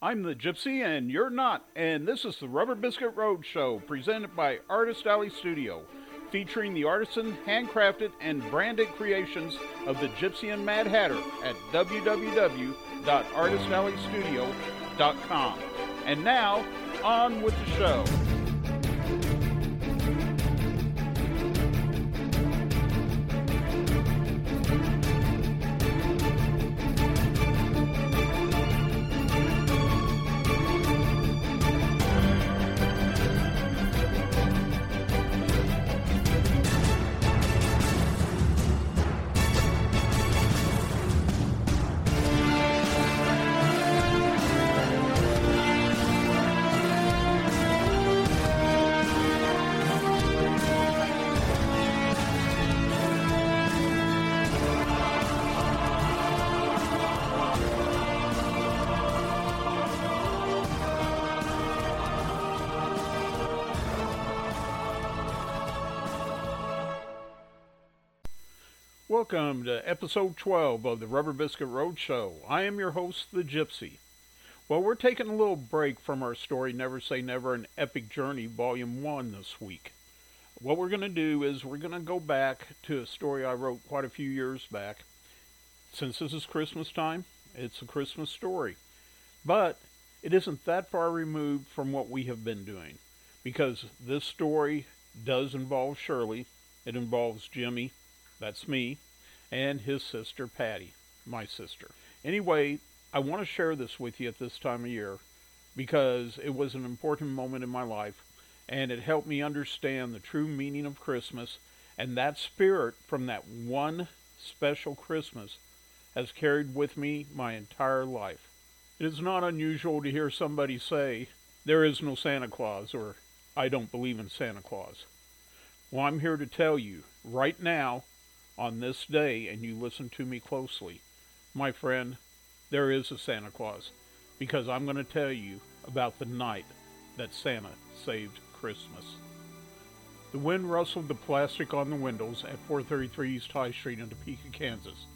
I'm the Gypsy, and you're not. And this is the Rubber Biskit Road Show, presented by Artist Alley Studio, featuring the artisan, handcrafted, and branded creations of the Gypsy and Mad Hatter at www.artistalleystudio.com. And now, on with the show. Welcome to episode 12 of the Rubber Biskit Road Show. I am your host, The Gypsy. Well, we're taking a little break from our story, Never Say Never, an Epic Journey, Volume 1, this week. What we're going to do is we're going to go back to a story I wrote quite a few years back. Since this is Christmas time, it's a Christmas story. But it isn't that far removed from what we have been doing, because this story does involve Shirley, it involves Jimmy, that's me, and his sister Patty, my sister. Anyway, I want to share this with you at this time of year because it was an important moment in my life and it helped me understand the true meaning of Christmas and that spirit from that one special Christmas has carried with me my entire life. It is not unusual to hear somebody say, There is no Santa Claus, or I don't believe in Santa Claus. Well, I'm here to tell you right now on this day and you listen to me closely, my friend, there is a Santa Claus because I'm going to tell you about the night that Santa saved Christmas. The wind rustled the plastic on the windows at 433 East High Street in Topeka, Kansas,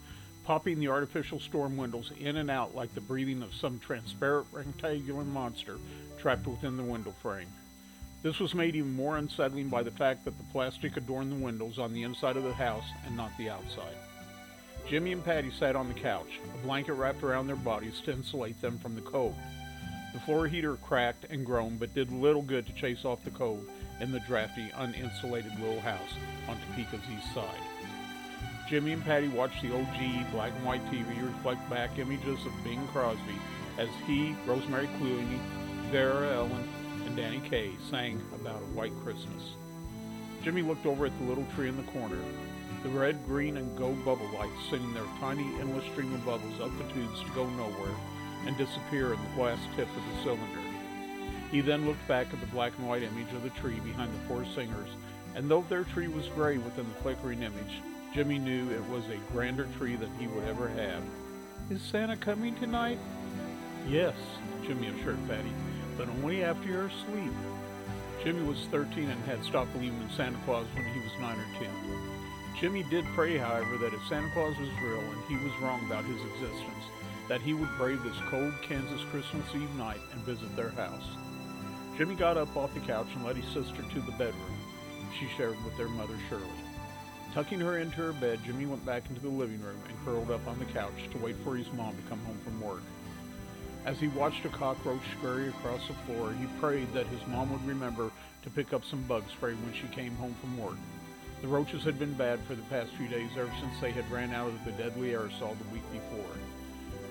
popping the artificial storm windows in and out like the breathing of some transparent rectangular monster trapped within the window frame. This was made even more unsettling by the fact that the plastic adorned the windows on the inside of the house and not the outside. Jimmy and Patty sat on the couch, a blanket wrapped around their bodies to insulate them from the cold. The floor heater cracked and groaned, but did little good to chase off the cold in the drafty, uninsulated little house on Topeka's east side. Jimmy and Patty watched the old GE black and white TV reflect back images of Bing Crosby as he, Rosemary Clooney, Vera Ellen, and Danny Kaye sang about a white Christmas. Jimmy looked over at the little tree in the corner. The red, green, and gold bubble lights sending their tiny endless stream of bubbles up the tubes to go nowhere and disappear in the glass tip of the cylinder. He then looked back at the black and white image of the tree behind the four singers, and though their tree was gray within the flickering image, Jimmy knew it was a grander tree than he would ever have. Is Santa coming tonight? Yes, Jimmy assured Patty but only after you're asleep. Jimmy was 13 and had stopped believing in Santa Claus when he was 9 or 10. Jimmy did pray, however, that if Santa Claus was real and he was wrong about his existence, that he would brave this cold Kansas Christmas Eve night and visit their house. Jimmy got up off the couch and led his sister to the bedroom she shared with their mother Shirley. Tucking her into her bed, Jimmy went back into the living room and curled up on the couch to wait for his mom to come home from work. As he watched a cockroach scurry across the floor, he prayed that his mom would remember to pick up some bug spray when she came home from work. The roaches had been bad for the past few days ever since they had ran out of the deadly aerosol the week before.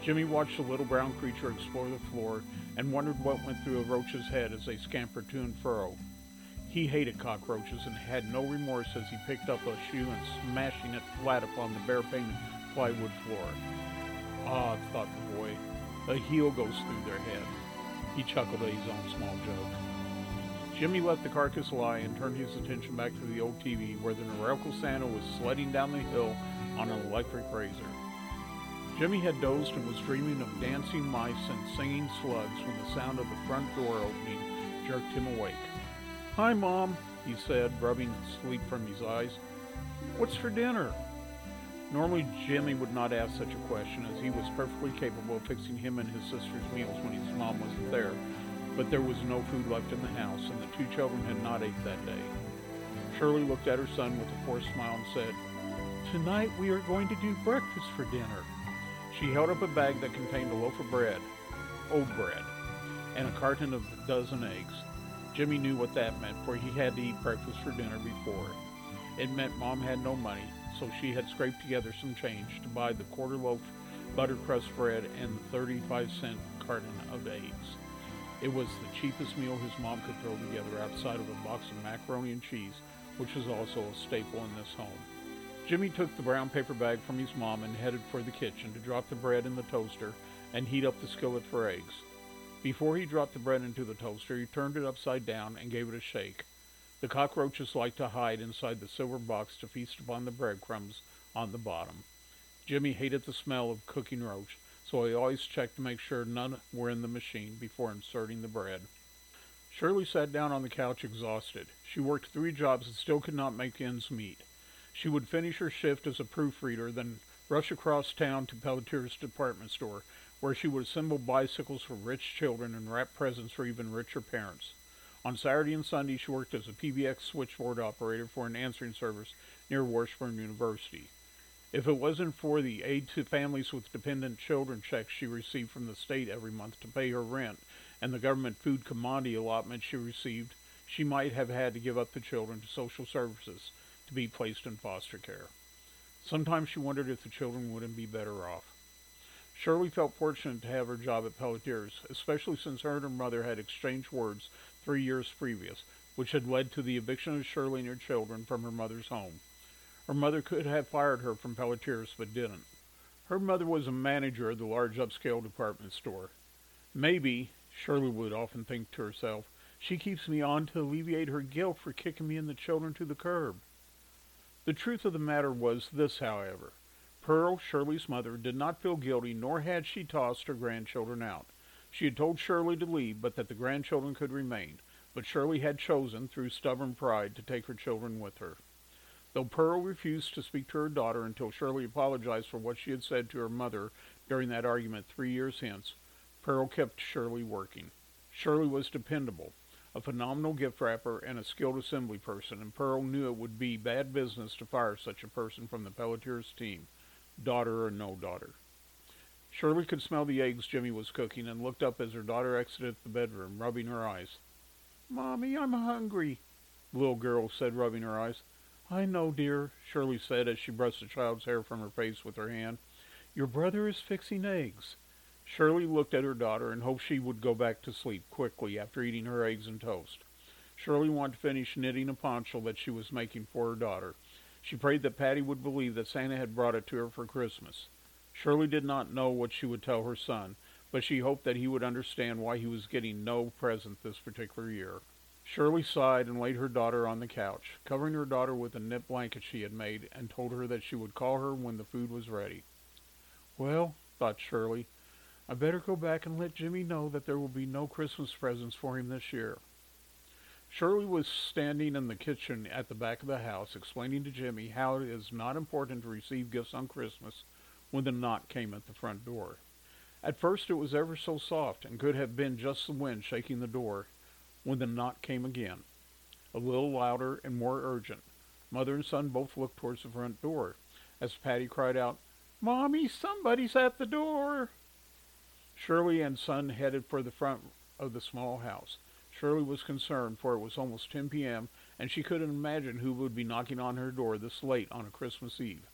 Jimmy watched the little brown creature explore the floor and wondered what went through a roach's head as they scampered to and fro. He hated cockroaches and had no remorse as he picked up a shoe and smashing it flat upon the bare painted plywood floor. Ah, thought the boy, a heel goes through their head. He chuckled at his own small joke. Jimmy let the carcass lie and turned his attention back to the old TV where the Norelco Santa was sledding down the hill on an electric razor. Jimmy had dozed and was dreaming of dancing mice and singing slugs when the sound of the front door opening jerked him awake. Hi, Mom, he said, rubbing sleep from his eyes. What's for dinner? Normally, Jimmy would not ask such a question, as he was perfectly capable of fixing him and his sister's meals when his mom wasn't there. But there was no food left in the house, and the two children had not ate that day. Shirley looked at her son with a forced smile and said, Tonight we are going to do breakfast for dinner. She held up a bag that contained a loaf of bread, old bread, and a carton of a dozen eggs. Jimmy knew what that meant, for he had to eat breakfast for dinner before. It meant Mom had no money, so she had scraped together some change to buy the quarter loaf butter crust bread and the 35 cent carton of eggs. It was the cheapest meal his mom could throw together outside of a box of macaroni and cheese, which was also a staple in this home. Jimmy took the brown paper bag from his mom and headed for the kitchen to drop the bread in the toaster and heat up the skillet for eggs. Before he dropped the bread into the toaster, he turned it upside down and gave it a shake. The cockroaches like to hide inside the silver box to feast upon the breadcrumbs on the bottom. Jimmy hated the smell of cooking roach, so he always checked to make sure none were in the machine before inserting the bread. Shirley sat down on the couch exhausted. She worked three jobs and still could not make ends meet. She would finish her shift as a proofreader, then rush across town to Pelletier's department store, where she would assemble bicycles for rich children and wrap presents for even richer parents. On Saturday and Sunday, she worked as a PBX switchboard operator for an answering service near Washburn University. If it wasn't for the aid to families with dependent children checks she received from the state every month to pay her rent and the government food commodity allotment she received, she might have had to give up the children to social services to be placed in foster care. Sometimes she wondered if the children wouldn't be better off. Shirley felt fortunate to have her job at Pelletier's, especially since her and her mother had exchanged words three years previous, which had led to the eviction of Shirley and her children from her mother's home. Her mother could have fired her from Pelletier's, but didn't. Her mother was a manager of the large upscale department store. Maybe, Shirley would often think to herself, she keeps me on to alleviate her guilt for kicking me and the children to the curb. The truth of the matter was this, however. Pearl, Shirley's mother, did not feel guilty, nor had she tossed her grandchildren out. She had told Shirley to leave, but that the grandchildren could remain. But Shirley had chosen, through stubborn pride, to take her children with her. Though Pearl refused to speak to her daughter until Shirley apologized for what she had said to her mother during that argument three years hence, Pearl kept Shirley working. Shirley was dependable, a phenomenal gift wrapper and a skilled assembly person, and Pearl knew it would be bad business to fire such a person from the Pelletiers team, daughter or no daughter. Shirley could smell the eggs Jimmy was cooking and looked up as her daughter exited the bedroom, rubbing her eyes. Mommy, I'm hungry, the little girl said, rubbing her eyes. I know, dear, Shirley said as she brushed the child's hair from her face with her hand. Your brother is fixing eggs. Shirley looked at her daughter and hoped she would go back to sleep quickly after eating her eggs and toast. Shirley wanted to finish knitting a poncho that she was making for her daughter. She prayed that Patty would believe that Santa had brought it to her for Christmas. Shirley did not know what she would tell her son, but she hoped that he would understand why he was getting no present this particular year. Shirley sighed and laid her daughter on the couch, covering her daughter with a knit blanket she had made, and told her that she would call her when the food was ready. Well, thought Shirley, I better go back and let Jimmy know that there will be no Christmas presents for him this year. Shirley was standing in the kitchen at the back of the house explaining to Jimmy how it is not important to receive gifts on Christmas when the knock came at the front door. At first it was ever so soft and could have been just the wind shaking the door when the knock came again, a little louder and more urgent. Mother and son both looked towards the front door as Patty cried out, Mommy, somebody's at the door. Shirley and son headed for the front of the small house. Shirley was concerned, for it was almost 10 p.m., and she couldn't imagine who would be knocking on her door this late on a Christmas Eve.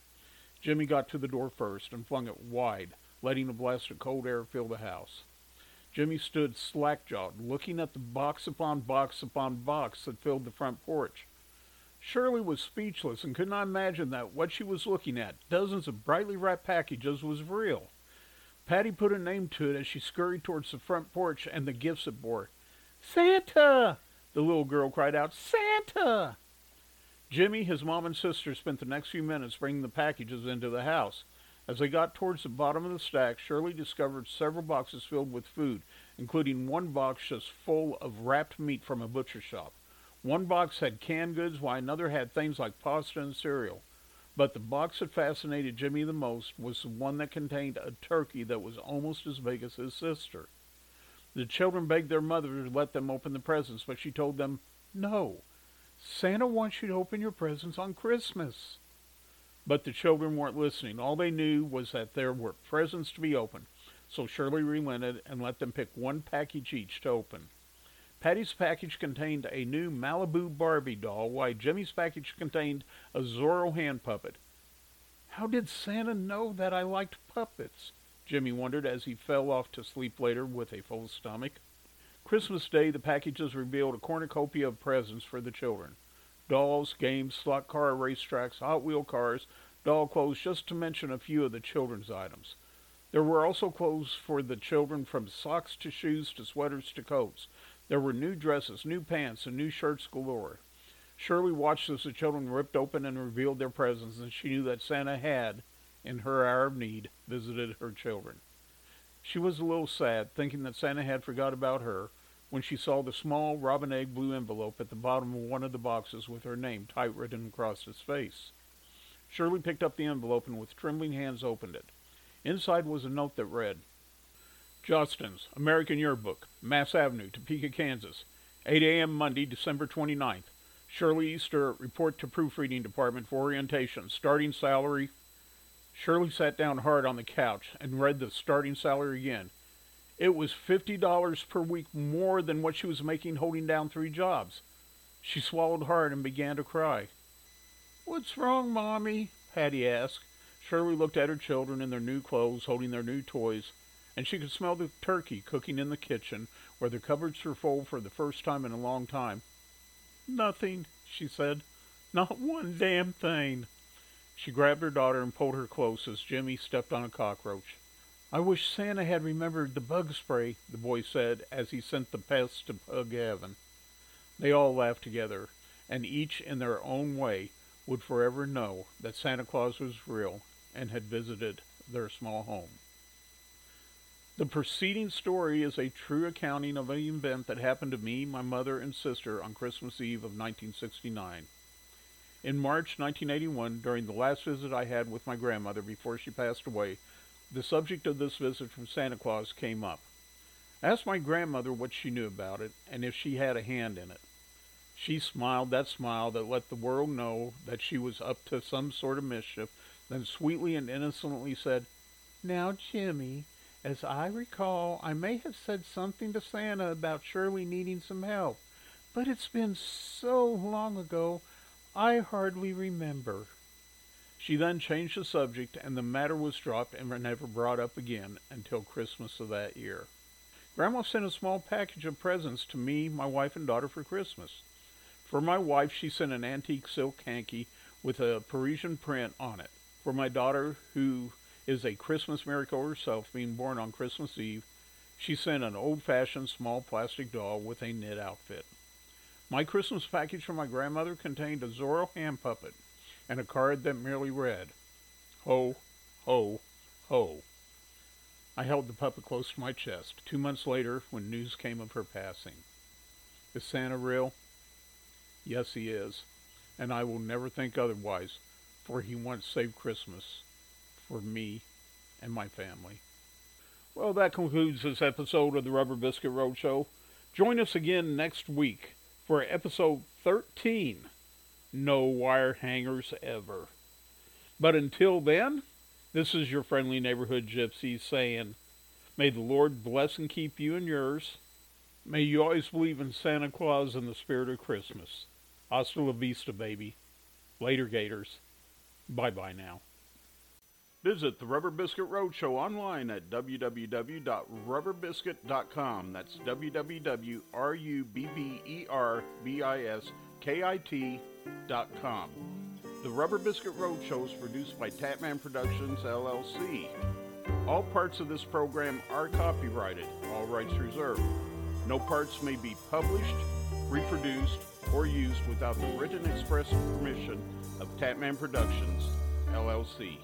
Jimmy got to the door first and flung it wide, letting a blast of cold air fill the house. Jimmy stood slack-jawed, looking at the box upon box upon box that filled the front porch. Shirley was speechless and could not imagine that what she was looking at, dozens of brightly wrapped packages, was real. Patty put a name to it as she scurried towards the front porch and the gifts it bore. Santa! The little girl cried out, Santa! Jimmy, his mom, and sister spent the next few minutes bringing the packages into the house. As they got towards the bottom of the stack, Shirley discovered several boxes filled with food, including one box just full of wrapped meat from a butcher shop. One box had canned goods, while another had things like pasta and cereal. But the box that fascinated Jimmy the most was the one that contained a turkey that was almost as big as his sister. The children begged their mother to let them open the presents, but she told them, No, Santa wants you to open your presents on Christmas. But the children weren't listening. All they knew was that there were presents to be opened. So Shirley relented and let them pick one package each to open. Patty's package contained a new Malibu Barbie doll, while Jimmy's package contained a Zorro hand puppet. How did Santa know that I liked puppets? Jimmy wondered as he fell off to sleep later with a full stomach. Christmas Day, the packages revealed a cornucopia of presents for the children. Dolls, games, slot car racetracks, Hot Wheel cars, doll clothes, just to mention a few of the children's items. There were also clothes for the children from socks to shoes to sweaters to coats. There were new dresses, new pants, and new shirts galore. Shirley watched as the children ripped open and revealed their presents, and she knew that Santa had, in her hour of need, visited her children. She was a little sad, thinking that Santa had forgot about her, when she saw the small robin egg blue envelope at the bottom of one of the boxes with her name typewritten across its face. Shirley picked up the envelope and with trembling hands opened it. Inside was a note that read, Josten's American Yearbook, Mass Avenue, Topeka, Kansas, 8 a.m. Monday, December 29th. Shirley Easter, report to proofreading department for orientation. Starting salary. Shirley sat down hard on the couch and read the starting salary again. It was $50 per week more than what she was making holding down three jobs. She swallowed hard and began to cry. What's wrong, Mommy? Patty asked. Shirley looked at her children in their new clothes, holding their new toys and she could smell the turkey cooking in the kitchen, where the cupboards were full for the first time in a long time. Nothing, she said. Not one damn thing. She grabbed her daughter and pulled her close as Jimmy stepped on a cockroach. I wish Santa had remembered the bug spray, the boy said as he sent the pests to bug heaven. They all laughed together, and each in their own way would forever know that Santa Claus was real and had visited their small home. The preceding story is a true accounting of an event that happened to me, my mother, and sister on Christmas Eve of 1969. In March 1981, during the last visit I had with my grandmother before she passed away, the subject of this visit from Santa Claus came up. I asked my grandmother what she knew about it and if she had a hand in it. She smiled that smile that let the world know that she was up to some sort of mischief, then sweetly and innocently said, Now, Jimmy, as I recall, I may have said something to Santa about Shirley needing some help, but it's been so long ago I hardly remember. She then changed the subject, and the matter was dropped and never brought up again until Christmas of that year. Grandma sent a small package of presents to me, my wife, and daughter for Christmas. For my wife, she sent an antique silk hanky with a Parisian print on it. For my daughter, who is a Christmas miracle herself, being born on Christmas Eve, she sent an old fashioned small plastic doll with a knit outfit. My Christmas package from my grandmother contained a Zorro hand puppet and a card that merely read, Ho, ho, ho. I held the puppet close to my chest. Two months later, when news came of her passing. Is Santa real? Yes, he is. And I will never think otherwise, for he once saved Christmas for me and my family. Well, that concludes this episode of the Rubber Biskit Roadshow. Join us again next week for episode 13 No Wire Hangers Ever. But until then, this is your friendly neighborhood gypsy saying, May the Lord bless and keep you and yours. May you always believe in Santa Claus and the spirit of Christmas. Hasta la vista, baby. Later, Gators. Bye bye now. Visit the Rubber Biskit Roadshow online at www.rubberbiscuit.com. That's www.rubberbiskit.com. The Rubber Biskit Roadshow is produced by Tatman Productions, LLC. All parts of this program are copyrighted, all rights reserved. No parts may be published, reproduced, or used without the written express permission of Tatman Productions, LLC.